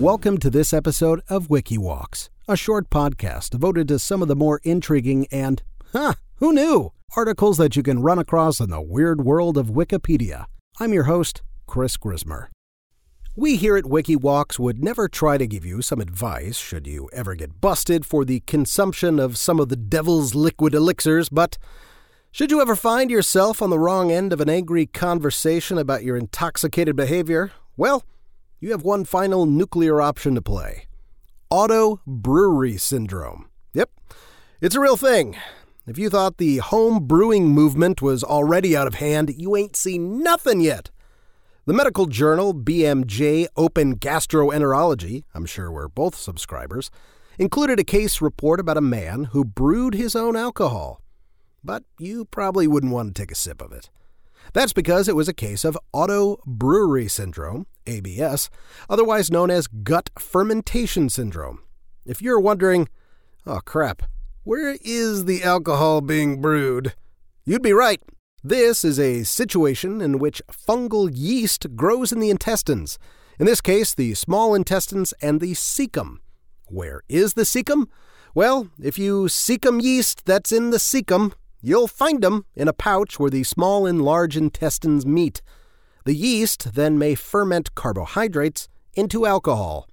Welcome to this episode of WikiWalks, a short podcast devoted to some of the more intriguing and, huh, who knew, articles that you can run across in the weird world of Wikipedia. I'm your host, Chris Grismer. We here at WikiWalks would never try to give you some advice should you ever get busted for the consumption of some of the devil's liquid elixirs, but should you ever find yourself on the wrong end of an angry conversation about your intoxicated behavior, well, you have one final nuclear option to play auto brewery syndrome. Yep, it's a real thing. If you thought the home brewing movement was already out of hand, you ain't seen nothing yet. The medical journal BMJ Open Gastroenterology, I'm sure we're both subscribers, included a case report about a man who brewed his own alcohol. But you probably wouldn't want to take a sip of it. That's because it was a case of auto brewery syndrome, ABS, otherwise known as gut fermentation syndrome. If you're wondering, oh crap, where is the alcohol being brewed? You'd be right. This is a situation in which fungal yeast grows in the intestines, in this case, the small intestines and the cecum. Where is the cecum? Well, if you cecum yeast that's in the cecum, You'll find them in a pouch where the small and large intestines meet. The yeast then may ferment carbohydrates into alcohol.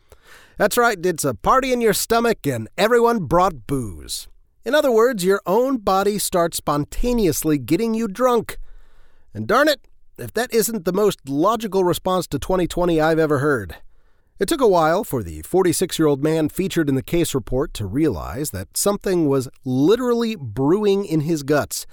That's right, it's a party in your stomach and everyone brought booze. In other words, your own body starts spontaneously getting you drunk. And darn it, if that isn't the most logical response to 2020 I've ever heard. It took a while for the 46 year old man featured in the case report to realize that something was literally brewing in his guts.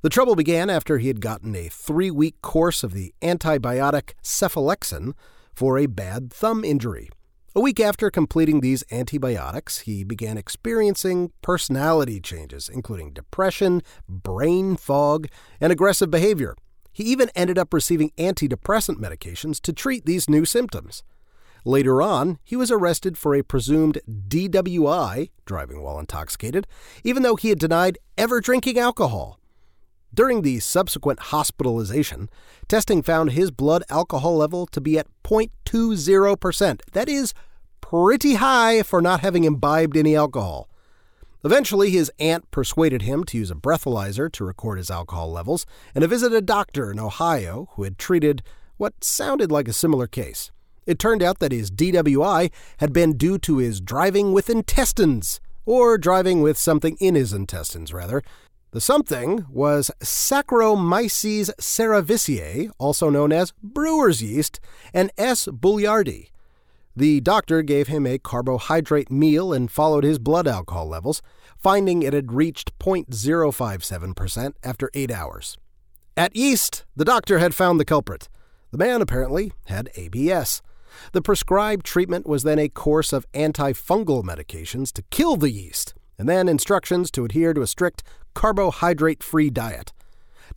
The trouble began after he had gotten a three week course of the antibiotic cephalexin for a bad thumb injury. A week after completing these antibiotics, he began experiencing personality changes, including depression, brain fog, and aggressive behavior. He even ended up receiving antidepressant medications to treat these new symptoms. Later on, he was arrested for a presumed DWI, driving while intoxicated, even though he had denied ever drinking alcohol. During the subsequent hospitalization, testing found his blood alcohol level to be at 0.20%. That is pretty high for not having imbibed any alcohol. Eventually, his aunt persuaded him to use a breathalyzer to record his alcohol levels and to visit a doctor in Ohio who had treated what sounded like a similar case. It turned out that his DWI had been due to his driving with intestines, or driving with something in his intestines, rather. The something was Saccharomyces cerevisiae, also known as brewer's yeast, and S. boulardii. The doctor gave him a carbohydrate meal and followed his blood alcohol levels, finding it had reached 0.057% after eight hours. At yeast, the doctor had found the culprit. The man apparently had ABS. The prescribed treatment was then a course of antifungal medications to kill the yeast, and then instructions to adhere to a strict carbohydrate free diet.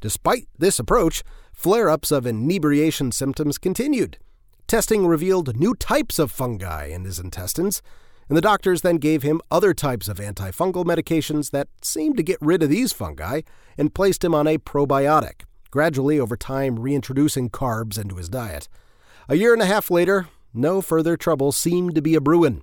Despite this approach, flare ups of inebriation symptoms continued. Testing revealed new types of fungi in his intestines, and the doctors then gave him other types of antifungal medications that seemed to get rid of these fungi and placed him on a probiotic, gradually over time reintroducing carbs into his diet. A year and a half later, no further trouble seemed to be a brewin'.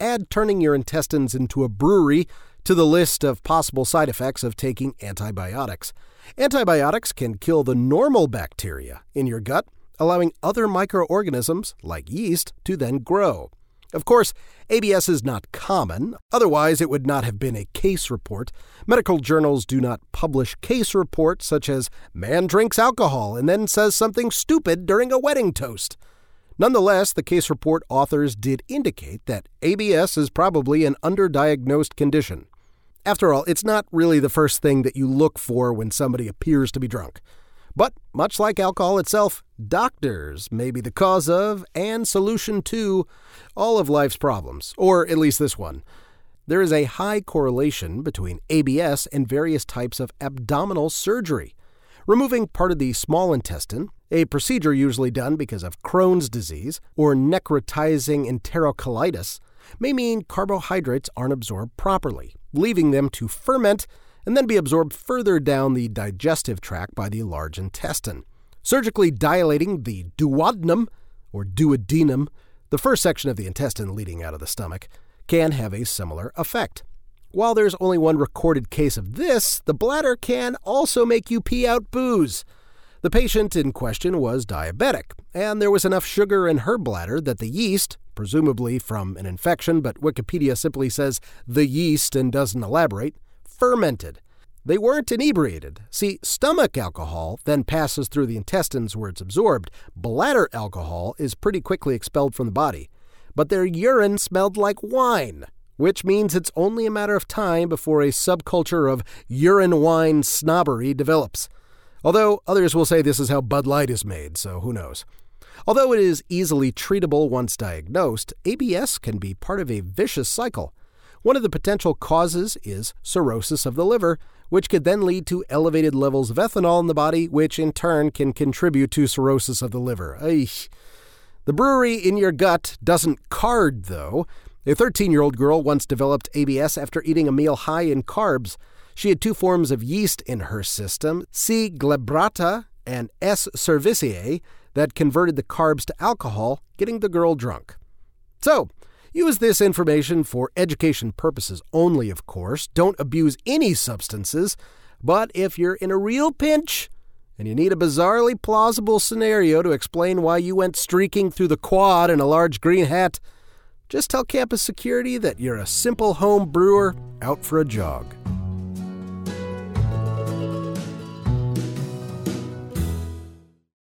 Add turning your intestines into a brewery to the list of possible side effects of taking antibiotics. Antibiotics can kill the normal bacteria in your gut, allowing other microorganisms, like yeast, to then grow. Of course, ABS is not common, otherwise, it would not have been a case report. Medical journals do not publish case reports such as man drinks alcohol and then says something stupid during a wedding toast. Nonetheless, the case report authors did indicate that ABS is probably an underdiagnosed condition. After all, it's not really the first thing that you look for when somebody appears to be drunk. But much like alcohol itself, doctors may be the cause of and solution to all of life's problems, or at least this one. There is a high correlation between ABS and various types of abdominal surgery. Removing part of the small intestine, a procedure usually done because of Crohn's disease or necrotizing enterocolitis, may mean carbohydrates aren't absorbed properly, leaving them to ferment and then be absorbed further down the digestive tract by the large intestine. Surgically dilating the duodenum or duodenum the first section of the intestine leading out of the stomach, can have a similar effect. While there's only one recorded case of this, the bladder can also make you pee out booze. The patient in question was diabetic, and there was enough sugar in her bladder that the yeast, presumably from an infection, but Wikipedia simply says the yeast and doesn't elaborate, fermented. They weren't inebriated. See, stomach alcohol then passes through the intestines where it's absorbed. Bladder alcohol is pretty quickly expelled from the body. But their urine smelled like wine, which means it's only a matter of time before a subculture of urine wine snobbery develops. Although others will say this is how Bud Light is made, so who knows. Although it is easily treatable once diagnosed, ABS can be part of a vicious cycle. One of the potential causes is cirrhosis of the liver, which could then lead to elevated levels of ethanol in the body, which in turn can contribute to cirrhosis of the liver. Eich. The brewery in your gut doesn't card, though. A 13 year old girl once developed ABS after eating a meal high in carbs. She had two forms of yeast in her system, C. glabrata and S. cerevisiae, that converted the carbs to alcohol, getting the girl drunk. So, Use this information for education purposes only, of course. Don't abuse any substances. But if you're in a real pinch and you need a bizarrely plausible scenario to explain why you went streaking through the quad in a large green hat, just tell campus security that you're a simple home brewer out for a jog.